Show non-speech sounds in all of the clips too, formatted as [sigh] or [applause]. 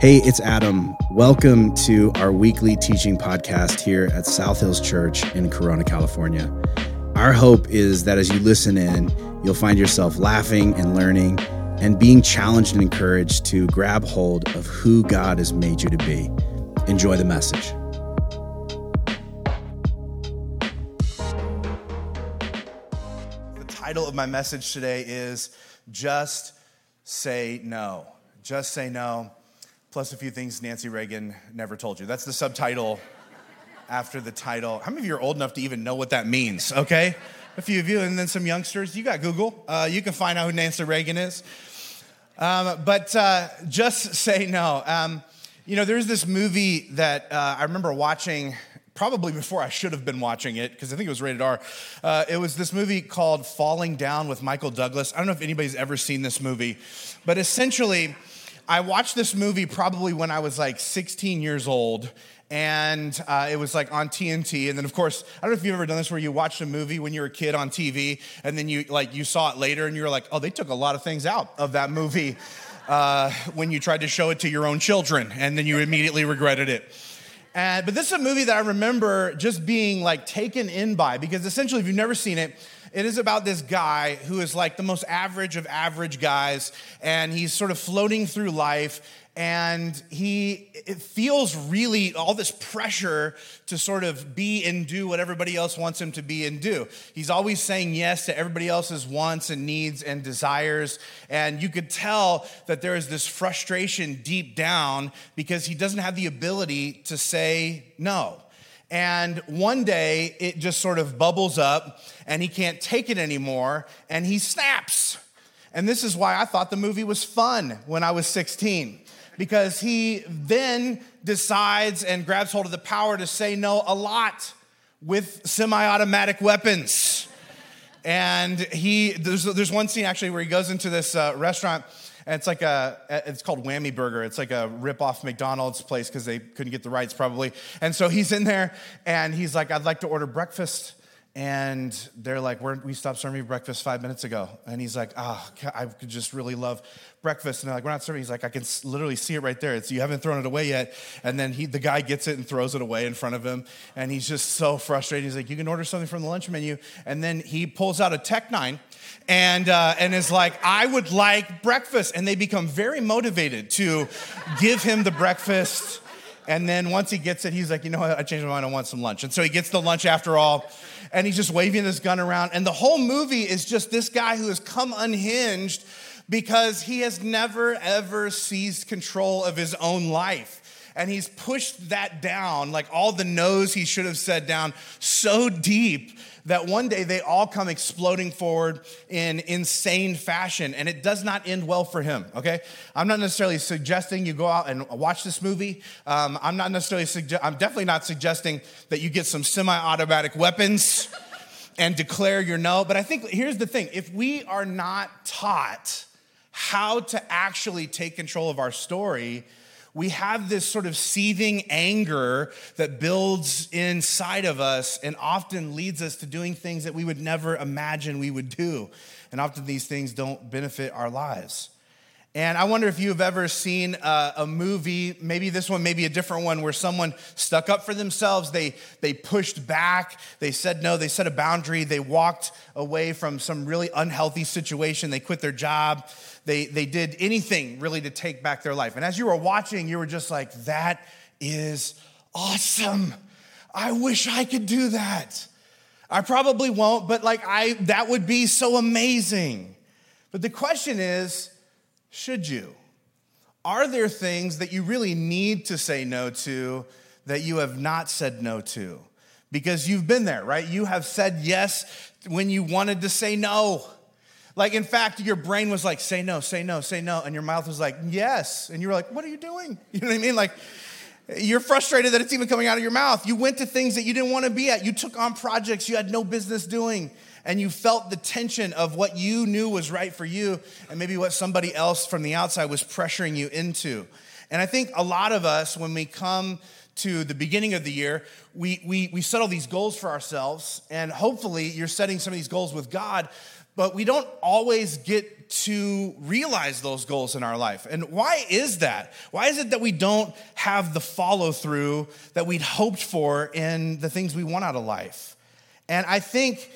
Hey, it's Adam. Welcome to our weekly teaching podcast here at South Hills Church in Corona, California. Our hope is that as you listen in, you'll find yourself laughing and learning and being challenged and encouraged to grab hold of who God has made you to be. Enjoy the message. The title of my message today is Just Say No. Just Say No plus a few things Nancy Reagan never told you. That's the subtitle after the title. How many of you are old enough to even know what that means? Okay, a few of you, and then some youngsters. You got Google. Uh, you can find out who Nancy Reagan is. Um, but uh, just say no. Um, you know, there's this movie that uh, I remember watching probably before I should have been watching it because I think it was rated R. Uh, it was this movie called Falling Down with Michael Douglas. I don't know if anybody's ever seen this movie, but essentially, I watched this movie probably when I was like 16 years old, and uh, it was like on TNT. And then, of course, I don't know if you've ever done this where you watched a movie when you were a kid on TV, and then you like you saw it later, and you were like, oh, they took a lot of things out of that movie uh, when you tried to show it to your own children, and then you immediately regretted it. Uh, but this is a movie that I remember just being like taken in by because essentially, if you've never seen it, it is about this guy who is like the most average of average guys, and he's sort of floating through life, and he it feels really all this pressure to sort of be and do what everybody else wants him to be and do. He's always saying yes to everybody else's wants and needs and desires, and you could tell that there is this frustration deep down because he doesn't have the ability to say no. And one day it just sort of bubbles up and he can't take it anymore and he snaps. And this is why I thought the movie was fun when I was 16 because he then decides and grabs hold of the power to say no a lot with semi automatic weapons. And he, there's, there's one scene actually where he goes into this uh, restaurant and it's like a, it's called Whammy Burger. It's like a rip off McDonald's place because they couldn't get the rights probably. And so he's in there and he's like, I'd like to order breakfast. And they're like, we stopped serving breakfast five minutes ago. And he's like, oh, I could just really love breakfast. And they're like, we're not serving. He's like, I can literally see it right there. It's, you haven't thrown it away yet. And then he, the guy gets it and throws it away in front of him. And he's just so frustrated. He's like, you can order something from the lunch menu. And then he pulls out a TEC-9 and, uh, and is like, I would like breakfast. And they become very motivated to give him the breakfast. And then once he gets it, he's like, you know what? I changed my mind. I want some lunch. And so he gets the lunch after all. And he's just waving this gun around. And the whole movie is just this guy who has come unhinged because he has never, ever seized control of his own life and he's pushed that down, like all the no's he should have said down, so deep that one day they all come exploding forward in insane fashion, and it does not end well for him, okay? I'm not necessarily suggesting you go out and watch this movie. Um, I'm not necessarily, suge- I'm definitely not suggesting that you get some semi automatic weapons and declare your no. But I think here's the thing if we are not taught how to actually take control of our story, we have this sort of seething anger that builds inside of us and often leads us to doing things that we would never imagine we would do. And often these things don't benefit our lives. And I wonder if you've ever seen a, a, movie, maybe this one, maybe a different one, where someone stuck up for themselves. They, they pushed back. They said no. They set a boundary. They walked away from some really unhealthy situation. They quit their job. They, they did anything really to take back their life. And as you were watching, you were just like, that is awesome. I wish I could do that. I probably won't, but like, I, that would be so amazing. But the question is, should you? Are there things that you really need to say no to that you have not said no to? Because you've been there, right? You have said yes when you wanted to say no. Like, in fact, your brain was like, say no, say no, say no. And your mouth was like, yes. And you were like, what are you doing? [laughs] You know what I mean? Like, you're frustrated that it's even coming out of your mouth. You went to things that you didn't want to be at. You took on projects you had no business doing and you felt the tension of what you knew was right for you and maybe what somebody else from the outside was pressuring you into. And I think a lot of us, when we come to the beginning of the year, we, we, we set all these goals for ourselves, and hopefully you're setting some of these goals with God, but we don't always get to realize those goals in our life. And why is that? Why is it that we don't have the follow through that we'd hoped for in the things we want out of life? And I think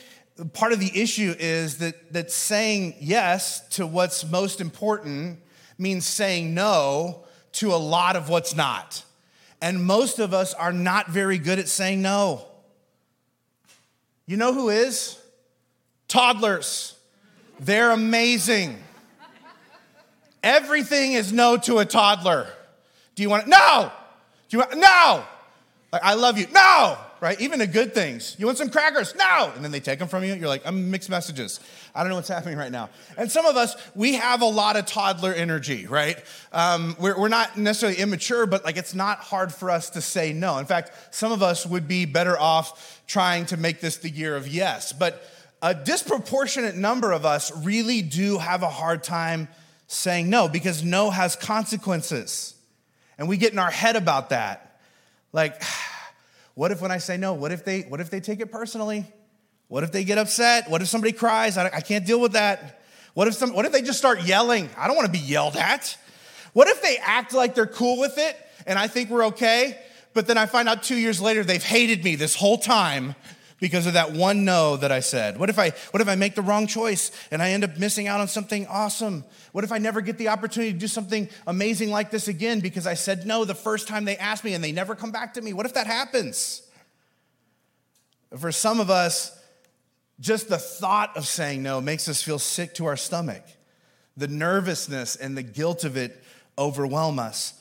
part of the issue is that, that saying yes to what's most important means saying no to a lot of what's not. And most of us are not very good at saying no. You know who is? Toddlers. They're amazing. Everything is no to a toddler. Do you want it? No. Do you want no? Like, I love you. No. Right? Even the good things. You want some crackers? No. And then they take them from you. You're like, I'm mixed messages. I don't know what's [laughs] happening right now. And some of us, we have a lot of toddler energy, right? Um, we're, we're not necessarily immature, but like it's not hard for us to say no. In fact, some of us would be better off trying to make this the year of yes. But a disproportionate number of us really do have a hard time saying no because no has consequences. And we get in our head about that. Like, [sighs] what if when I say no, what if they what if they take it personally? What if they get upset? What if somebody cries? I, I can't deal with that. What if, some, what if they just start yelling? I don't want to be yelled at. What if they act like they're cool with it and I think we're okay, but then I find out two years later they've hated me this whole time because of that one no that I said? What if I what if I make the wrong choice and I end up missing out on something awesome? What if I never get the opportunity to do something amazing like this again because I said no the first time they asked me and they never come back to me? What if that happens? For some of us, just the thought of saying no makes us feel sick to our stomach. The nervousness and the guilt of it overwhelm us.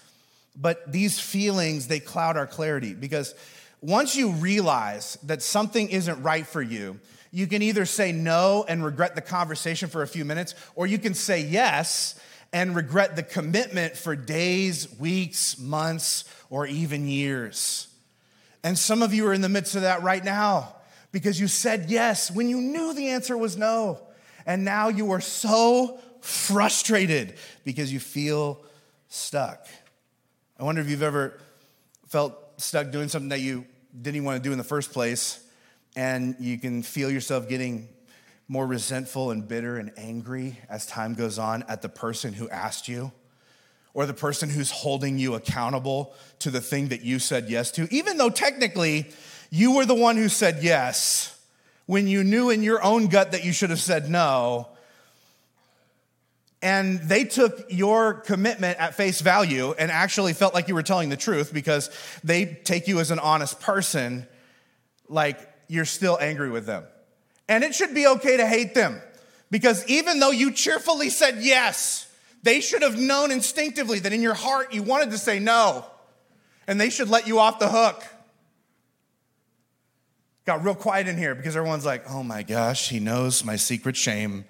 But these feelings, they cloud our clarity because once you realize that something isn't right for you, you can either say no and regret the conversation for a few minutes, or you can say yes and regret the commitment for days, weeks, months, or even years. And some of you are in the midst of that right now because you said yes when you knew the answer was no. And now you are so frustrated because you feel stuck. I wonder if you've ever felt stuck doing something that you didn't even want to do in the first place, and you can feel yourself getting more resentful and bitter and angry as time goes on at the person who asked you or the person who's holding you accountable to the thing that you said yes to, even though technically you were the one who said yes when you knew in your own gut that you should have said no. And they took your commitment at face value and actually felt like you were telling the truth because they take you as an honest person, like you're still angry with them. And it should be okay to hate them because even though you cheerfully said yes, they should have known instinctively that in your heart you wanted to say no, and they should let you off the hook. Got real quiet in here because everyone's like, oh my gosh, he knows my secret shame.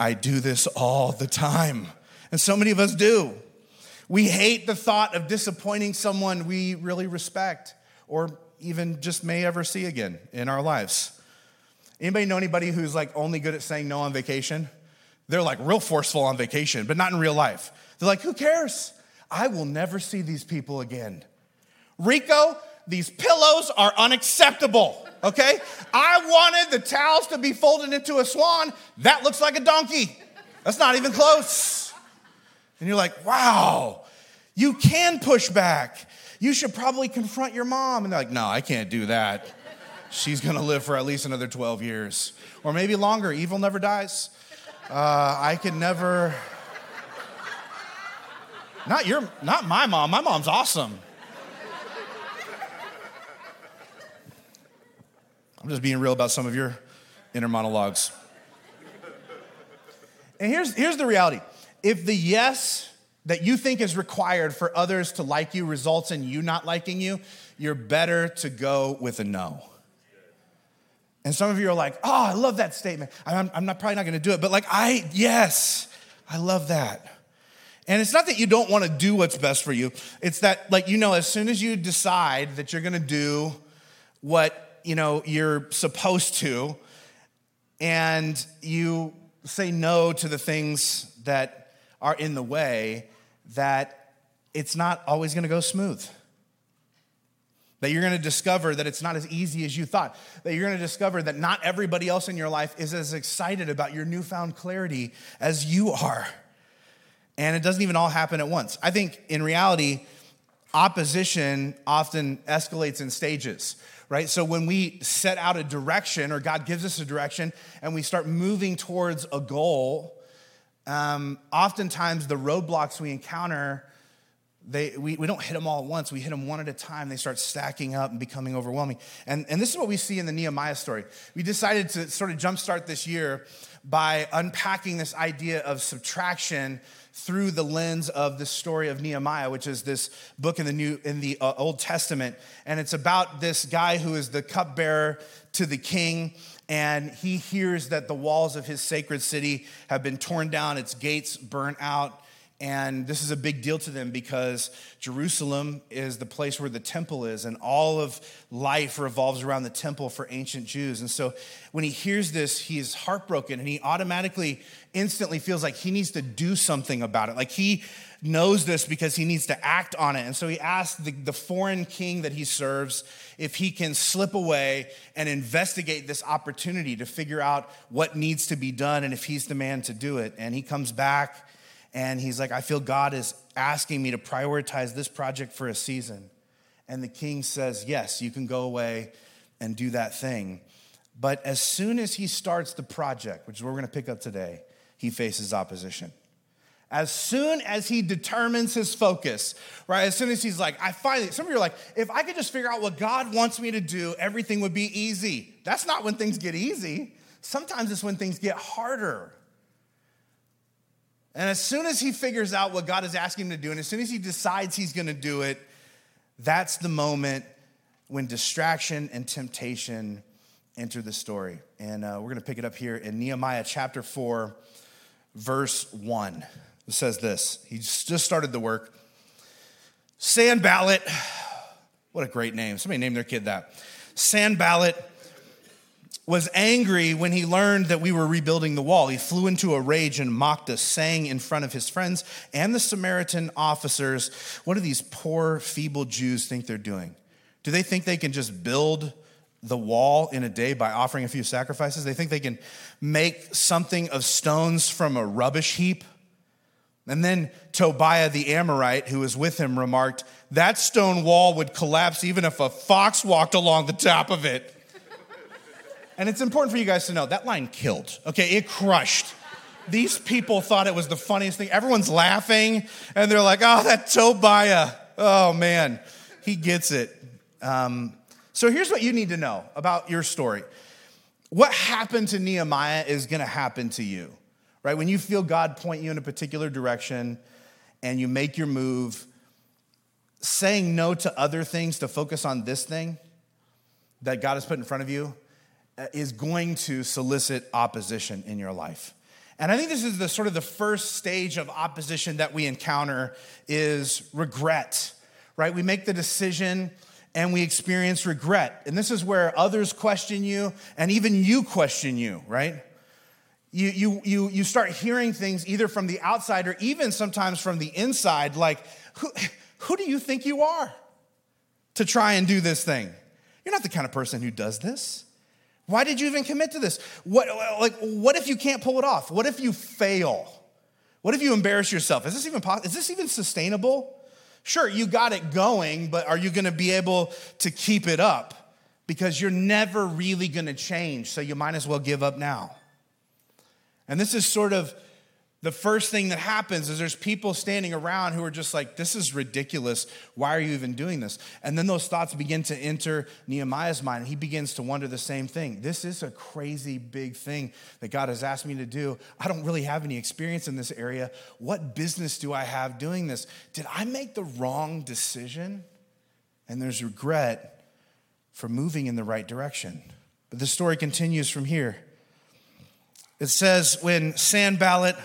I do this all the time. And so many of us do. We hate the thought of disappointing someone we really respect or even just may ever see again in our lives. Anybody know anybody who's like only good at saying no on vacation? They're like real forceful on vacation, but not in real life. They're like, who cares? I will never see these people again. Rico, these pillows are unacceptable okay? I wanted the towels to be folded into a swan. That looks like a donkey. That's not even close. And you're like, wow, you can push back. You should probably confront your mom. And they're like, no, I can't do that. She's gonna live for at least another 12 years, or maybe longer. Evil never dies. Uh, I can never. Not your, not my mom. My mom's awesome. I'm just being real about some of your inner monologues. And here's, here's the reality if the yes that you think is required for others to like you results in you not liking you, you're better to go with a no. And some of you are like, oh, I love that statement. I'm, I'm not, probably not gonna do it, but like, I, yes, I love that. And it's not that you don't wanna do what's best for you, it's that, like, you know, as soon as you decide that you're gonna do what you know you're supposed to and you say no to the things that are in the way that it's not always going to go smooth That you're going to discover that it's not as easy as you thought. That you're going to discover that not everybody else in your life is as excited about your newfound clarity as you are. And it doesn't even all happen at once. I think in reality, opposition often escalates in stages, right? So when we set out a direction or God gives us a direction and we start moving towards a goal, um, oftentimes the roadblocks we encounter they, we, we don't hit them all at once. We hit them one at a time. They start stacking up and becoming overwhelming. And, and this is what we see in the Nehemiah story. We decided to sort of jumpstart this year by unpacking this idea of subtraction through the lens of the story of Nehemiah, which is this book in the New in the uh, Old Testament, and it's about this guy who is the cupbearer to the king, and he hears that the walls of his sacred city have been torn down, its gates burnt out, and this is a big deal to them because Jerusalem is the place where the temple is, and all of life revolves around the temple for ancient Jews. And so when he hears this, he is heartbroken and he automatically, instantly feels like he needs to do something about it. Like he knows this because he needs to act on it. And so he asks the, the foreign king that he serves if he can slip away and investigate this opportunity to figure out what needs to be done and if he's the man to do it. And he comes back and he's like, I feel God is asking me to prioritize this project for a season. And the king says, Yes, you can go away and do that thing. But as soon as he starts the project, which is what we're going to pick up today, he faces opposition. As soon as he determines his focus, right? As soon as he's like, I finally, some of you are like, if I could just figure out what God wants me to do, everything would be easy. That's not when things get easy. Sometimes it's when things get harder. And as soon as he figures out what God is asking him to do, and as soon as he decides he's going to do it, that's the moment when distraction and temptation enter the story. And uh, we're going to pick it up here in Nehemiah chapter 4, verse 1. It says this He just started the work. Sanballat, [sighs] what a great name. Somebody named their kid that. Sanballat was angry when he learned that we were rebuilding the wall. He flew into a rage and mocked us, saying in front of his friends and the Samaritan officers, What do these poor, feeble Jews think they're doing? Do they think they can just build the wall in a day by offering a few sacrifices? They think they can make something of stones from a rubbish heap? And then Tobiah the Ammonite, who was with him, remarked, That stone wall would collapse even if a fox walked along the top of it. And it's important for you guys to know that line killed, okay? It crushed. These people thought it was the funniest thing. Everyone's laughing, and they're like, oh, that Tobiah. Oh, man, he gets it. Um, so here's what you need to know about your story. What happened to Nehemiah is gonna happen to you, right? When you feel God point you in a particular direction and you make your move, saying no to other things to focus on this thing that God has put in front of you Uh, is going to solicit opposition in your life. And I think this is the sort of the first stage of opposition that we encounter is regret, right? We make the decision and we experience regret. And this is where others question you and even you question you, right? You, you, you, you start hearing things either from the outside or even sometimes from the inside, like, who, [laughs] who do you think you are to try and do this thing? You're not the kind of person who does this. Why did you even commit to this? What, like, what if you can't pull it off? What if you fail? What if you embarrass yourself? Is this even possible? Is this even sustainable? Sure, you got it going, but are you going to be able to keep it up? Because you're never really going to change, so you might as well give up now. And this is sort of the first thing that happens is there's people standing around who are just like, this is ridiculous. Why are you even doing this? And then those thoughts begin to enter Nehemiah's mind. And he begins to wonder the same thing. This is a crazy big thing that God has asked me to do. I don't really have any experience in this area. What business do I have doing this? Did I make the wrong decision? And there's regret for moving in the right direction. But the story continues from here. It says, when Sanballat,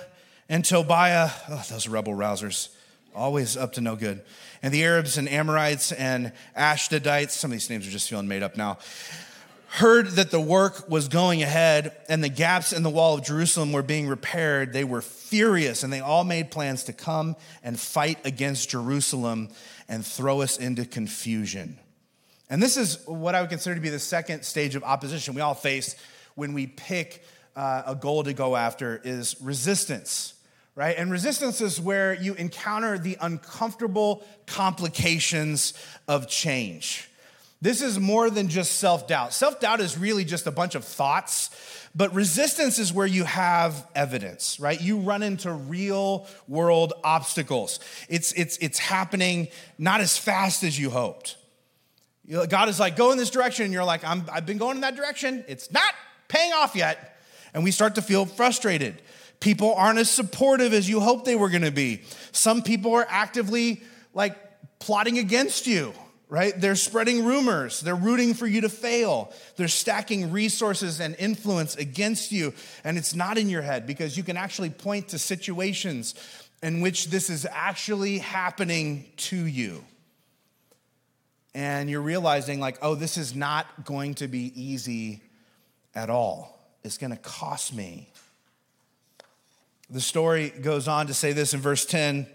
and Tobiah, oh, those rebel rousers, always up to no good. And the Arabs and Ammonites and Ashdodites, some of these names are just feeling made up now, heard that the work was going ahead and the gaps in the wall of Jerusalem were being repaired, they were furious and they all made plans to come and fight against Jerusalem and throw us into confusion. And this is what I would consider to be the second stage of opposition we all face when we pick uh, a goal to go after is resistance, right? And resistance is where you encounter the uncomfortable complications of change. This is more than just self doubt. Self doubt is really just a bunch of thoughts, but resistance is where you have evidence, right? You run into real world obstacles. It's, it's, it's happening not as fast as you hoped. God is like, go in this direction, and you're like, I'm, I've been going in that direction. It's not paying off yet. And we start to feel frustrated. People aren't as supportive as you hoped they were gonna be. Some people are actively like plotting against you right? They're spreading rumors. They're rooting for you to fail. They're stacking resources and influence against you. And it's not in your head because you can actually point to situations in which this is actually happening to you. And you're realizing, like, oh, this is not going to be easy at all. It's going to cost me. The story goes on to say this in verse 10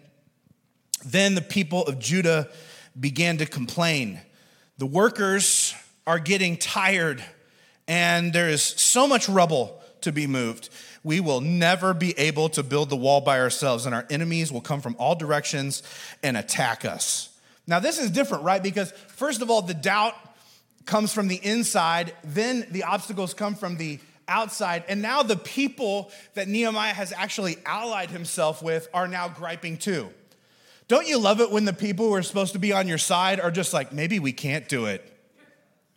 Then the people of Judah began to complain. The workers are getting tired, and there is so much rubble to be moved. We will never be able to build the wall by ourselves, and our enemies will come from all directions and attack us. Now, this is different, right? Because, first of all, the doubt comes from the inside, then the obstacles come from the outside, and now the people that Nehemiah has actually allied himself with are now griping too. Don't you love it when the people who are supposed to be on your side are just like, maybe we can't do it?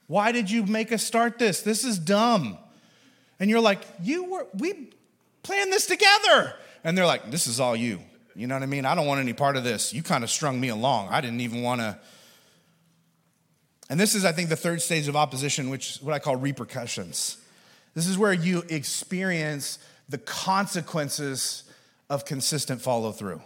Why did you make us start this? This is dumb. And you're like, you were, we planned this together. And they're like, this is all you. You know what I mean? I don't want any part of this. You kind of strung me along. I didn't even want to. And this is, I think, the third stage of opposition, which is what I call repercussions. This is where you experience the consequences of consistent follow through.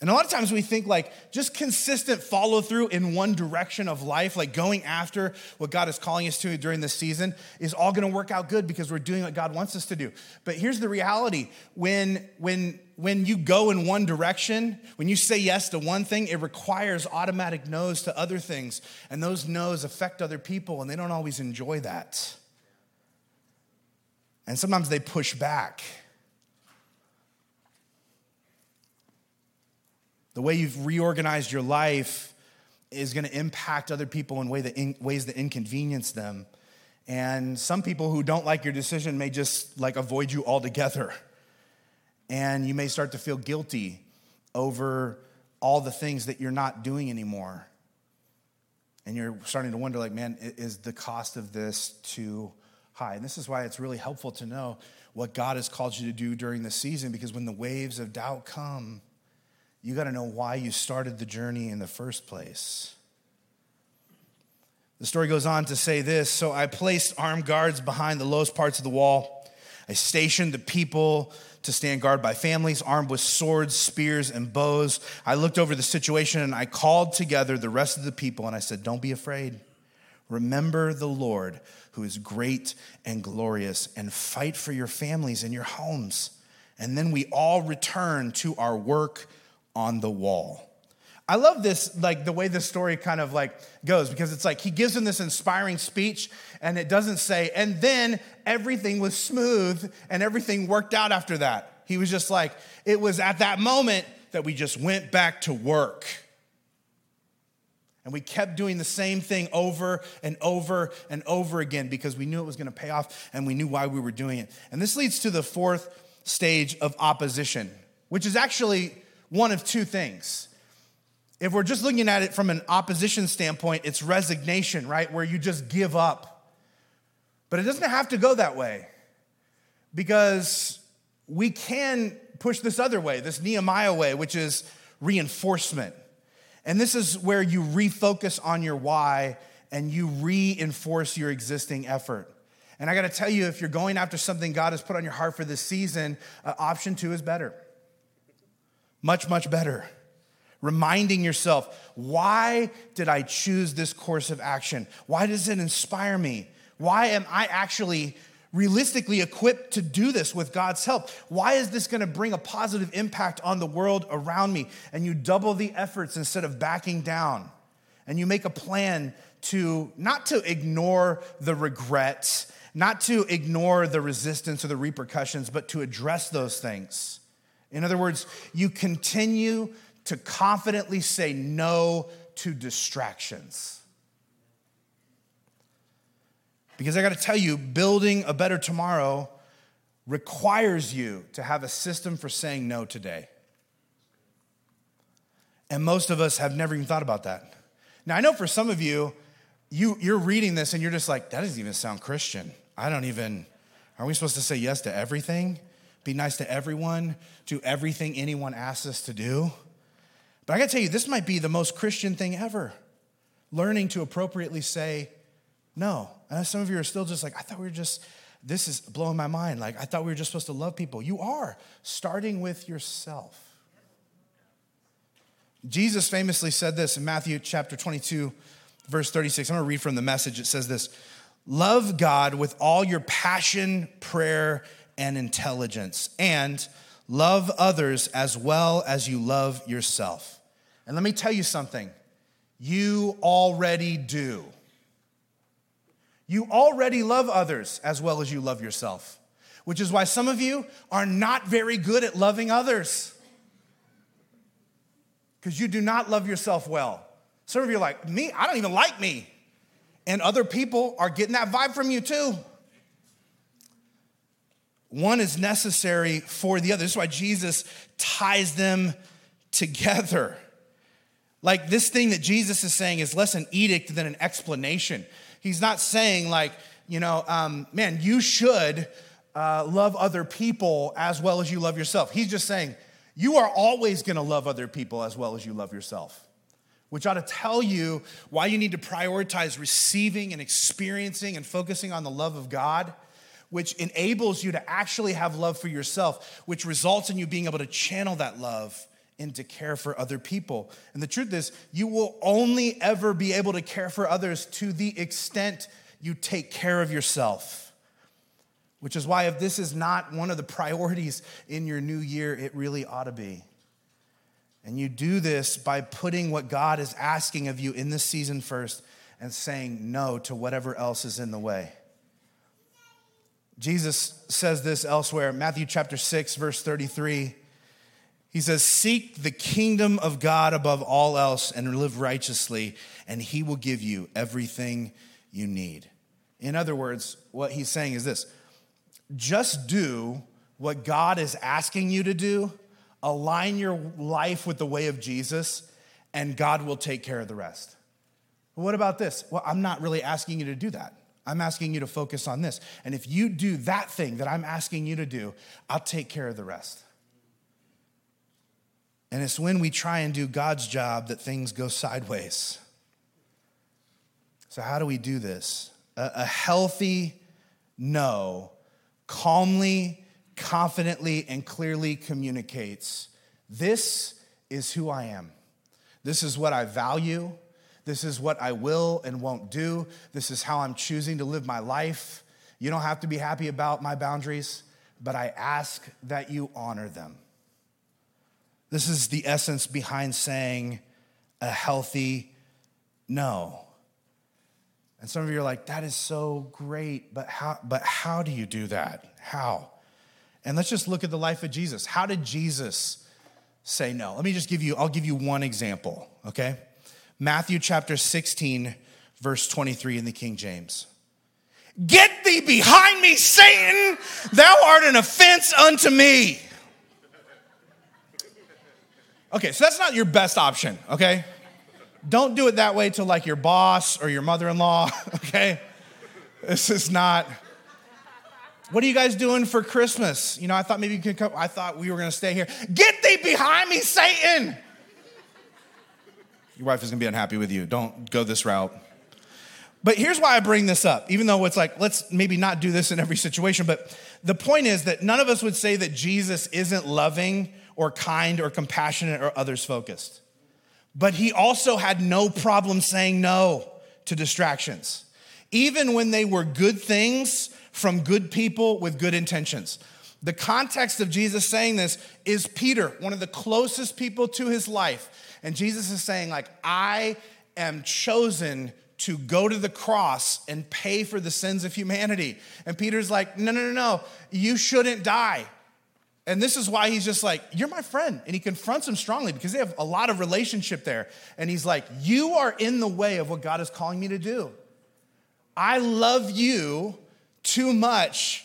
And a lot of times we think like just consistent follow through in one direction of life, like going after what God is calling us to during this season, is all going to work out good because we're doing what God wants us to do. But here's the reality when, when, when you go in one direction, when you say yes to one thing, it requires automatic no's to other things. And those no's affect other people, and they don't always enjoy that. And sometimes they push back. The way you've reorganized your life is going to impact other people in, way that in ways that inconvenience them. And some people who don't like your decision may just like avoid you altogether. And you may start to feel guilty over all the things that you're not doing anymore. And you're starting to wonder, like, man, is the cost of this too high? And this is why it's really helpful to know what God has called you to do during the season, because when the waves of doubt come, you got to know why you started the journey in the first place. The story goes on to say this So I placed armed guards behind the lowest parts of the wall. I stationed the people to stand guard by families, armed with swords, spears, and bows. I looked over the situation and I called together the rest of the people and I said, Don't be afraid. Remember the Lord who is great and glorious, and fight for your families and your homes. And then we all return to our work on the wall. I love this, like the way this story kind of like goes, because it's like he gives him this inspiring speech, and it doesn't say, and then everything was smooth and everything worked out after that. He was just like, it was at that moment that we just went back to work. And we kept doing the same thing over and over and over again because we knew it was going to pay off and we knew why we were doing it. And this leads to the fourth stage of opposition, which is actually one of two things. If we're just looking at it from an opposition standpoint, it's resignation, right? Where you just give up. But it doesn't have to go that way because we can push this other way, this Nehemiah way, which is reinforcement. And this is where you refocus on your why and you reinforce your existing effort. And I got to tell you, if you're going after something God has put on your heart for this season, uh, option two is better much, much better. Reminding yourself, why did I choose this course of action? Why does it inspire me? Why am I actually realistically equipped to do this with God's help? Why is this going to bring a positive impact on the world around me? And you double the efforts instead of backing down. And you make a plan to not to ignore the regrets, not to ignore the resistance or the repercussions, but to address those things. In other words, you continue to confidently say no to distractions. Because I got to tell you, building a better tomorrow requires you to have a system for saying no today. And most of us have never even thought about that. Now, I know for some of you, you you're reading this and you're just like, that doesn't even sound Christian. I don't even, are we supposed to say yes to everything? Be nice to everyone, do everything anyone asks us to do? But I gotta tell you, this might be the most Christian thing ever. Learning to appropriately say no. And some of you are still just like, I thought we were just, this is blowing my mind. Like, I thought we were just supposed to love people. You are, starting with yourself. Jesus famously said this in Matthew chapter 22, verse 36. I'm gonna read from the message. It says this Love God with all your passion, prayer, and intelligence, and love others as well as you love yourself. And let me tell you something you already do. You already love others as well as you love yourself, which is why some of you are not very good at loving others because you do not love yourself well. Some of you are like, me, I don't even like me. And other people are getting that vibe from you too. One is necessary for the other. This is why Jesus ties them together. Like this thing that Jesus is saying is less an edict than an explanation. He's not saying, like, you know, um, man, you should uh, love other people as well as you love yourself. He's just saying, you are always going to love other people as well as you love yourself, which ought to tell you why you need to prioritize receiving and experiencing and focusing on the love of God, which enables you to actually have love for yourself, which results in you being able to channel that love into care for other people. And the truth is, you will only ever be able to care for others to the extent you take care of yourself. Which is why, if this is not one of the priorities in your new year, it really ought to be. And you do this by putting what God is asking of you in this season first and saying no to whatever else is in the way. Jesus says this elsewhere, Matthew chapter 6, verse 33. He says, Seek the kingdom of God above all else and live righteously, and he will give you everything you need. In other words, what he's saying is this just do what God is asking you to do, align your life with the way of Jesus, and God will take care of the rest. What about this? Well, I'm not really asking you to do that. I'm asking you to focus on this. And if you do that thing that I'm asking you to do, I'll take care of the rest. And it's when we try and do God's job that things go sideways. So, how do we do this? A, a healthy no calmly, confidently, and clearly communicates this is who I am. This is what I value. This is what I will and won't do. This is how I'm choosing to live my life. You don't have to be happy about my boundaries, but I ask that you honor them. This is the essence behind saying a healthy no. And some of you are like, that is so great, but how, but how do you do that? How? And let's just look at the life of Jesus. How did Jesus say no? Let me just give you, I'll give you one example, okay? Matthew chapter 16, verse 23 in the King James. Get thee behind me, Satan! Thou art an offense unto me. Okay, so that's not your best option, okay? Don't do it that way to like your boss or your mother in law, [laughs] okay? This is not. What are you guys doing for Christmas? You know, I thought maybe you could come. I thought we were going to stay here. Get thee behind me, Satan. Your wife is going to be unhappy with you. Don't go this route. But here's why I bring this up, even though it's like, let's maybe not do this in every situation. But the point is that none of us would say that Jesus isn't loving or kind or compassionate or others focused. But he also had no problem saying no to distractions, even when they were good things from good people with good intentions. The context of Jesus saying this is Peter, one of the closest people to his life. And Jesus is saying, like, I am chosen to go to the cross and pay for the sins of humanity. And Peter's like, no, no, no, no, you shouldn't die. And this is why he's just like, You're my friend. And he confronts him strongly because they have a lot of relationship there. And he's like, You are in the way of what God is calling me to do. I love you too much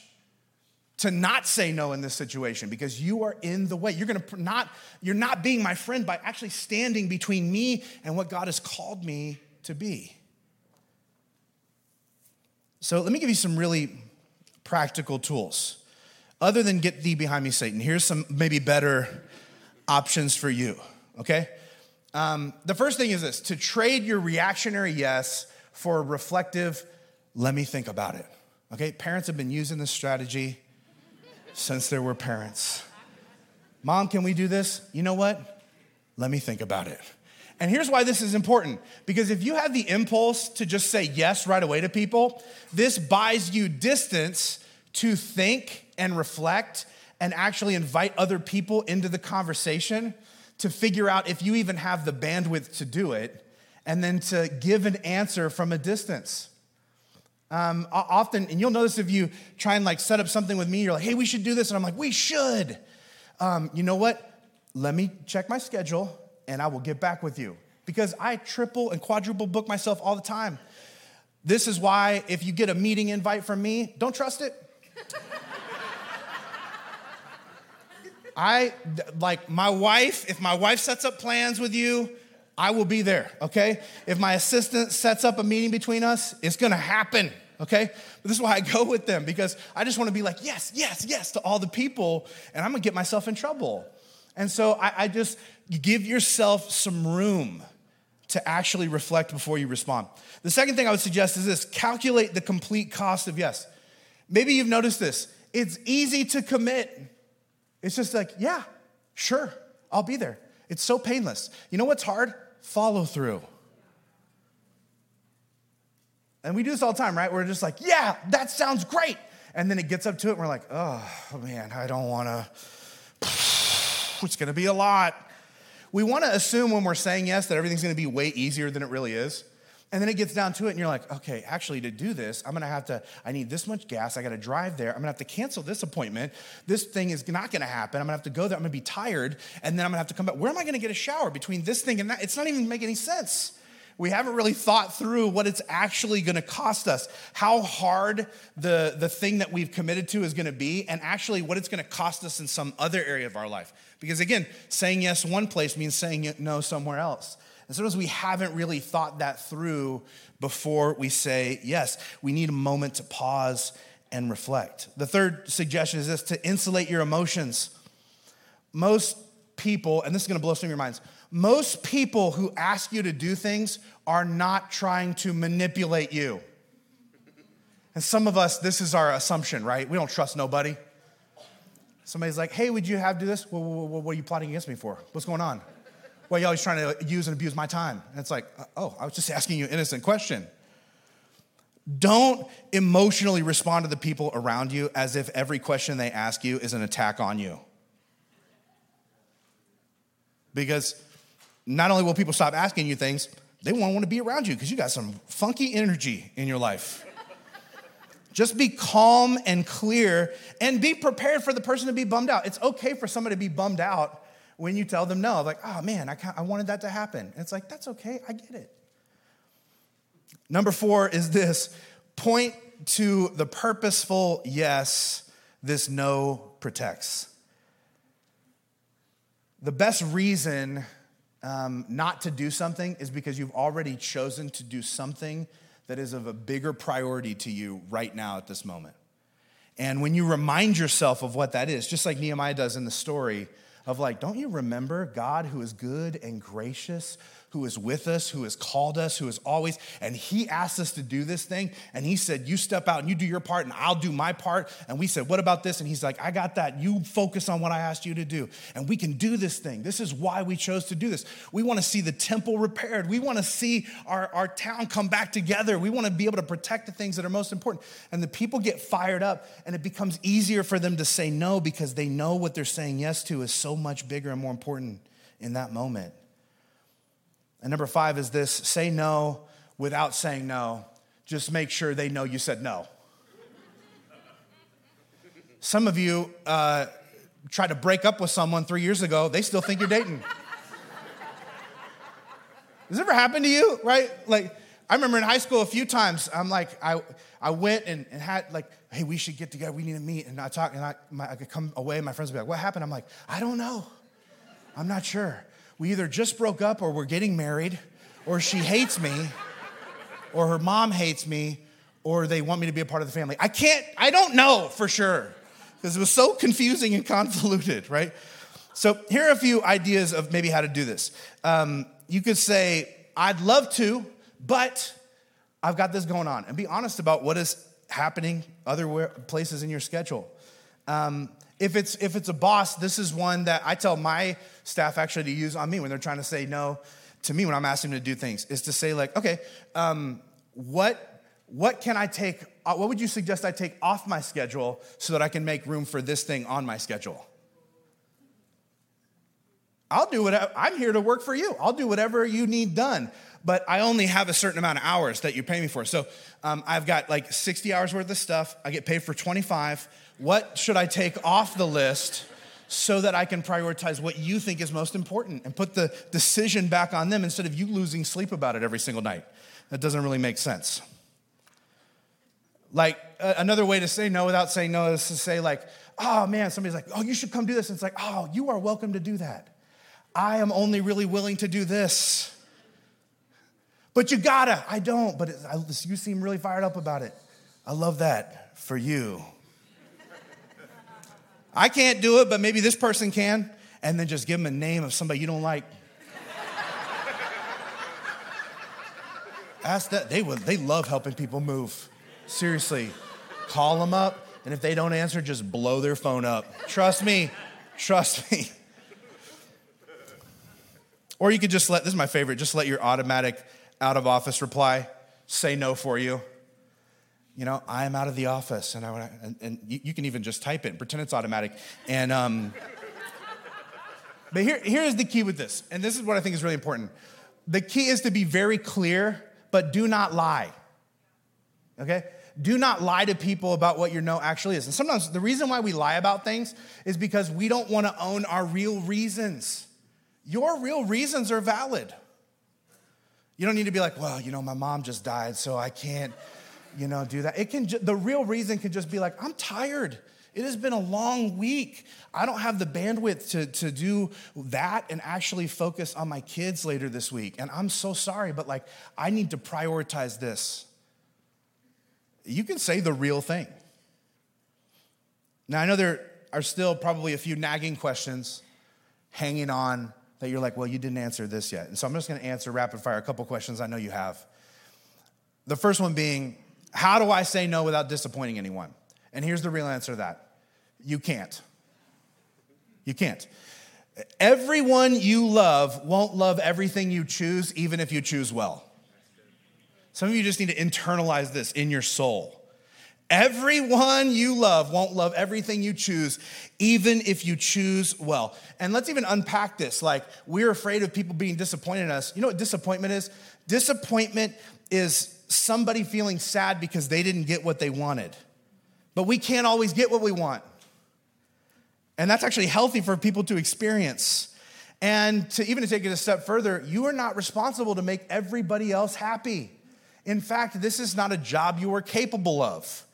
to not say no in this situation because you are in the way. You're gonna not, you're not being my friend by actually standing between me and what God has called me to be. So let me give you some really practical tools other than get thee behind me, Satan, here's some maybe better options for you, okay? Um, the first thing is this to trade your reactionary yes for a reflective, let me think about it. Okay, parents have been using this strategy since there were parents. Mom, can we do this? You know what? Let me think about it. And here's why this is important because if you have the impulse to just say yes right away to people, this buys you distance to think and reflect and actually invite other people into the conversation to figure out if you even have the bandwidth to do it and then to give an answer from a distance. Um, often, and you'll notice if you try and like set up something with me, you're like, hey, we should do this. And I'm like, we should. Um, you know what? Let me check my schedule and I will get back with you because I triple and quadruple book myself all the time. This is why if you get a meeting invite from me, don't trust it. [laughs] I like my wife, if my wife sets up plans with you, I will be there, okay? If my assistant sets up a meeting between us, it's gonna happen, okay? But this is why I go with them because I just wanna be like, yes, yes, yes to all the people, and I'm gonna get myself in trouble. And so I, I just give yourself some room to actually reflect before you respond. The second thing I would suggest is this calculate the complete cost of yes. Maybe you've noticed this. It's easy to commit it's just like, yeah, sure, I'll be there. It's so painless. You know what's hard? Follow through. And we do this all the time, right? We're just like, yeah, that sounds great. And then it gets up to it, and we're like, oh, man, I don't wanna, [sighs] it's gonna be a lot. We wanna assume when we're saying yes that everything's gonna be way easier than it really is. And then it gets down to it, and you're like, okay, actually, to do this, I'm gonna have to, I need this much gas. I gotta drive there. I'm gonna have to cancel this appointment. This thing is not gonna happen. I'm gonna have to go there. I'm gonna be tired, and then I'm gonna have to come back. Where am I gonna get a shower between this thing and that? It's not even making any sense. We haven't really thought through what it's actually gonna cost us, how hard the, the thing that we've committed to is gonna be, and actually what it's gonna cost us in some other area of our life. Because again, saying yes one place means saying no somewhere else. And sometimes we haven't really thought that through before we say yes. We need a moment to pause and reflect. The third suggestion is this to insulate your emotions. Most people, and this is gonna blow some of your minds, most people who ask you to do things are not trying to manipulate you. And some of us, this is our assumption, right? We don't trust nobody. Somebody's like, hey, would you have to do this? Well, what are you plotting against me for? What's going on? Well, you're always trying to use and abuse my time. And it's like, uh, oh, I was just asking you an innocent question. Don't emotionally respond to the people around you as if every question they ask you is an attack on you. Because not only will people stop asking you things, they won't want to be around you because you got some funky energy in your life. Just be calm and clear and be prepared for the person to be bummed out. It's okay for somebody to be bummed out when you tell them no. Like, oh man, I, I wanted that to happen. And it's like, that's okay, I get it. Number four is this point to the purposeful yes this no protects. The best reason um, not to do something is because you've already chosen to do something that is of a bigger priority to you right now at this moment. And when you remind yourself of what that is, just like Nehemiah does in the story, of like, don't you remember God who is good and gracious, who is with us, who has called us, who is always, and He asked us to do this thing. And He said, You step out and you do your part, and I'll do my part. And we said, What about this? And He's like, I got that. You focus on what I asked you to do. And we can do this thing. This is why we chose to do this. We want to see the temple repaired. We want to see our, our town come back together. We want to be able to protect the things that are most important. And the people get fired up, and it becomes easier for them to say no because they know what they're saying yes to is so much bigger and more important in that moment. And number five is this say no without saying no, just make sure they know you said no. Some of you uh, tried to break up with someone three years ago, they still think you're dating. Has it ever happened to you, right? Like, I remember in high school a few times, I'm like, I, I went and, and had like, hey, we should get together, we need to meet. And I talk, and I, my, I could come away, and my friends would be like, what happened? I'm like, I don't know. I'm not sure. We either just broke up or we're getting married, or she hates me, or her mom hates me, or they want me to be a part of the family. I can't, I don't know for sure because it was so confusing and convoluted, right? So here are a few ideas of maybe how to do this. Um, you could say, I'd love to, but I've got this going on. And be honest about what is happening other places in your schedule. Um, if it's if it's a boss, this is one that I tell my staff actually to use on me when they're trying to say no to me when I'm asking them to do things. Is to say like, okay, um, what what can I take uh, what would you suggest I take off my schedule so that I can make room for this thing on my schedule? I'll do whatever, I'm here to work for you. I'll do whatever you need done, but I only have a certain amount of hours that you pay me for. So um, I've got like 60 hours worth of stuff. I get paid for 25. What should I take off the list so that I can prioritize what you think is most important and put the decision back on them instead of you losing sleep about it every single night? That doesn't really make sense. Like uh, another way to say no without saying no is to say, like, oh man, somebody's like, oh, you should come do this. And it's like, oh, you are welcome to do that. I am only really willing to do this. But you gotta. I don't, but it, I, you seem really fired up about it. I love that for you. I can't do it, but maybe this person can. And then just give them a name of somebody you don't like. Ask that. They, would, they love helping people move. Seriously, call them up, and if they don't answer, just blow their phone up. Trust me, trust me. Or you could just let, this is my favorite, just let your automatic out of office reply say no for you. You know, I am out of the office, and, I, and, and you, you, can even just type it pretend it's automatic. And, um, but here, here's the key with this, and this is what I think is really important. The key is to be very clear, but do not lie. Okay? do not lie to people about what your no actually is. And sometimes the reason why we lie about things is because we don't want to own our real reasons. Your real reasons are valid. You don't need to be like, well, you know, my mom just died, so I can't, you know, do that. It can, the real reason can just be like, I'm tired. It has been a long week. I don't have the bandwidth to, to do that and actually focus on my kids later this week. And I'm so sorry, but like, I need to prioritize this you can say the real thing. Now, I know there are still probably a few nagging questions hanging on that you're like, well, you didn't answer this yet. And so I'm just gonna answer rapid fire a couple questions I know you have. The first one being, how do I say no without disappointing anyone? And here's the real answer to that you can't. You can't. Everyone you love won't love everything you choose, even if you choose well. Some of you just need to internalize this in your soul. Everyone you love won't love everything you choose, even if you choose well. And let's even unpack this. Like, we're afraid of people being disappointed in us. You know what disappointment is? Disappointment is somebody feeling sad because they didn't get what they wanted. But we can't always get what we want. And that's actually healthy for people to experience. And to even to take it a step further, you are not responsible to make everybody else happy. In fact, this is not a job you are capable of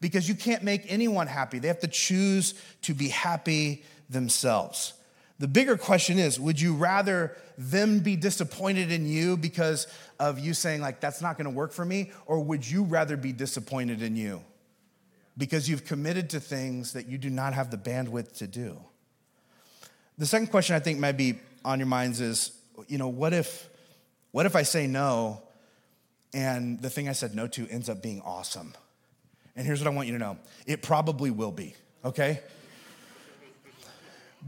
because you can't make anyone happy. They have to choose to be happy themselves. The bigger question is would you rather them be disappointed in you because of you saying, like, that's not gonna work for me? Or would you rather be disappointed in you because you've committed to things that you do not have the bandwidth to do? The second question I think might be on your minds is, you know, what if, what if I say no and the thing I said no to ends up being awesome. And here's what I want you to know it probably will be, okay?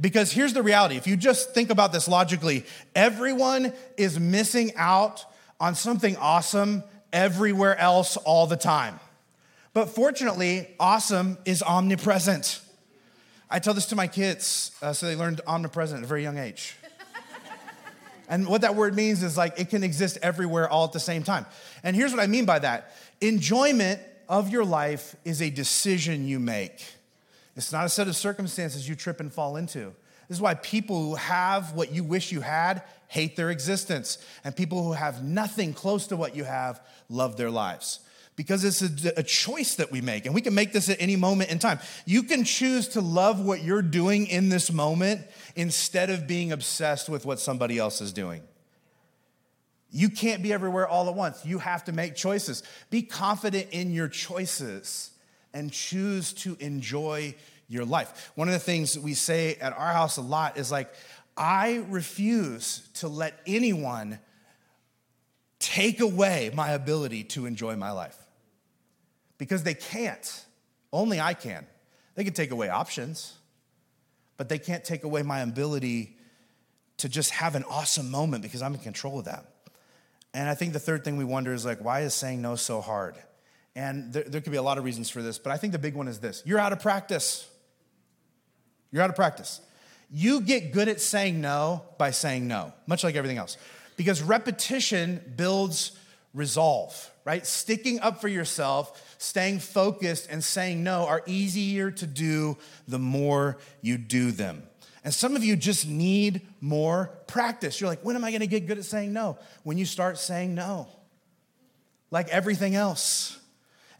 Because here's the reality if you just think about this logically, everyone is missing out on something awesome everywhere else all the time. But fortunately, awesome is omnipresent. I tell this to my kids uh, so they learned omnipresent at a very young age. [laughs] And what that word means is like it can exist everywhere all at the same time. And here's what I mean by that enjoyment of your life is a decision you make, it's not a set of circumstances you trip and fall into. This is why people who have what you wish you had hate their existence, and people who have nothing close to what you have love their lives because it's a, a, choice that we make, and we can make this at any moment in time. You can choose to love what you're doing in this moment instead of being obsessed with what somebody else is doing. You can't be everywhere all at once. You have to make choices. Be confident in your choices and choose to enjoy your life. One of the things we say at our house a lot is like, I refuse to let anyone take away my ability to enjoy my life because they can't. Only I can. They can take away options, but they can't take away my ability to just have an awesome moment because I'm in control of that. And I think the third thing we wonder is like, why is saying no so hard? And there, there could be a lot of reasons for this, but I think the big one is this you're out of practice. You're out of practice. You get good at saying no by saying no, much like everything else, because repetition builds resolve, right? Sticking up for yourself, staying focused, and saying no are easier to do the more you do them. And some of you just need more practice. You're like, when am I gonna get good at saying no? When you start saying no, like everything else.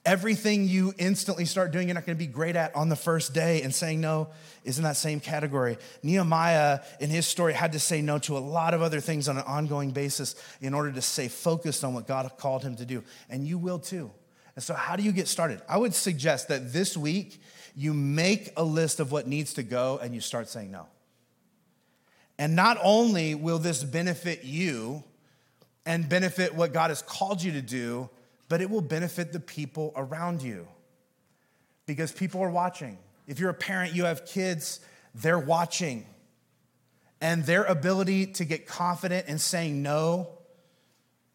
Everything you instantly start doing, you're not gonna be great at on the first day, and saying no is in that same category. Nehemiah, in his story, had to say no to a lot of other things on an ongoing basis in order to stay focused on what God called him to do. And you will too. And so, how do you get started? I would suggest that this week you make a list of what needs to go and you start saying no. And not only will this benefit you and benefit what God has called you to do, but it will benefit the people around you because people are watching. If you're a parent, you have kids, they're watching. And their ability to get confident in saying no,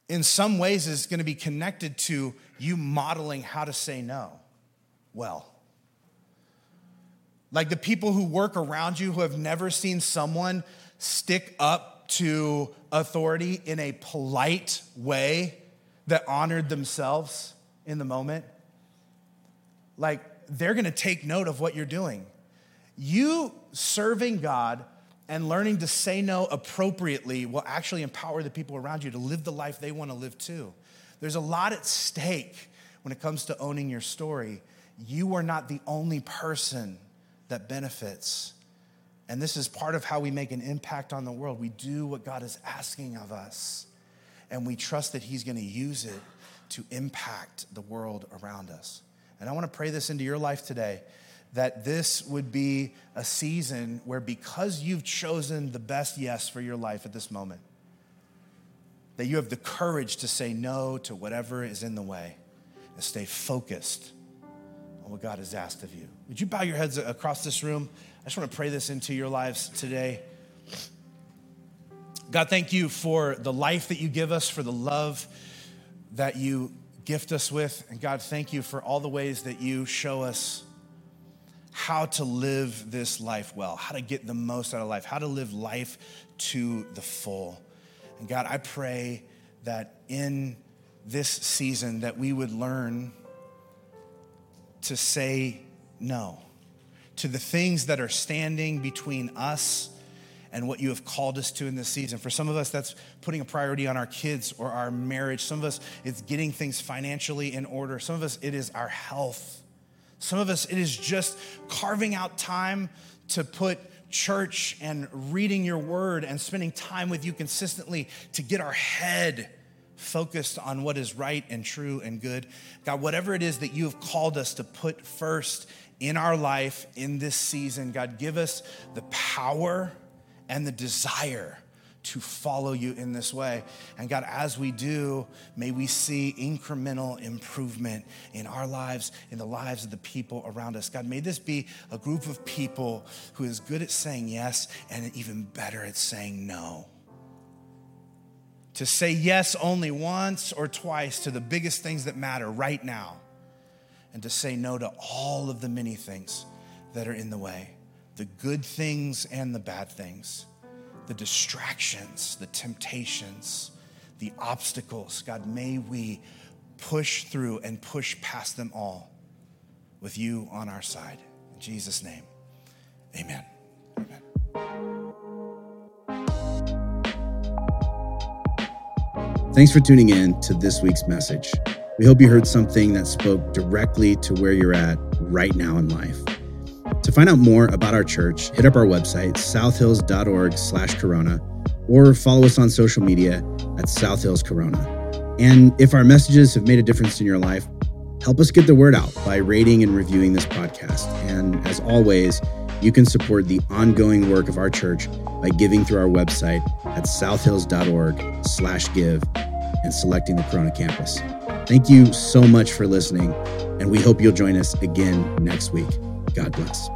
in some ways, is going to be connected to you modeling how to say no well. Like the people who work around you who have never seen someone stick up to authority in a polite way that honored themselves in the moment. Like they're to take note of what you're doing. You serving God and learning to say no appropriately will actually empower the people around you to live the life they want to live too. There's a lot at stake when it comes to owning your story. You are not the only person that benefits. And this is part of how we make an impact on the world. We do what God is asking of us, and we trust that He's going to use it to impact the world around us. And I want to pray this into your life today that this would be a season where, because you've chosen the best yes for your life at this moment, that you have the courage to say no to whatever is in the way and stay focused on what God has asked of you. Would you bow your heads across this room? I just want to pray this into your lives today. God, thank you for the life that you give us, for the love that you gift us with. And God, thank you for all the ways that you show us how to live this life well, how to get the most out of life, how to live life to the full. And God, I pray that in this season that we would learn to say no to the things that are standing between us and what you have called us to in this season. For some of us, that's putting a priority on our kids or our marriage. Some of us, it's getting things financially in order. Some of us, it is our health. Some of us, it is just carving out time to put church and reading your word and spending time with you consistently to get our head focused on what is right and true and good. God, whatever it is that you have called us to put first in our life in this season, God, give us the power and the desire to follow you in this way. And God, as we do, may we see incremental improvement in our lives, in the lives of the people around us. God, may this be a group of people who is good at saying yes and even better at saying no. To say yes only once or twice to the biggest things that matter right now, and to say no to all of the many things that are in the way the good things and the bad things. the distractions, the temptations, the obstacles. God, may we push through and push past them all with you on our side. In Jesus' name, amen. Amen. Thanks for tuning in to this week's message. We hope you heard something that spoke directly to where you're at right now in life. To find out more about our church, hit up our website, southhills.org slash corona, or follow us on social media at South Hills Corona. And if our messages have made a difference in your life, help us get the word out by rating and reviewing this podcast. And as always, you can support the ongoing work of our church by giving through our website at southhills.org slash give and selecting the Corona campus. Thank you so much for listening, and we hope you'll join us again next week. God bless.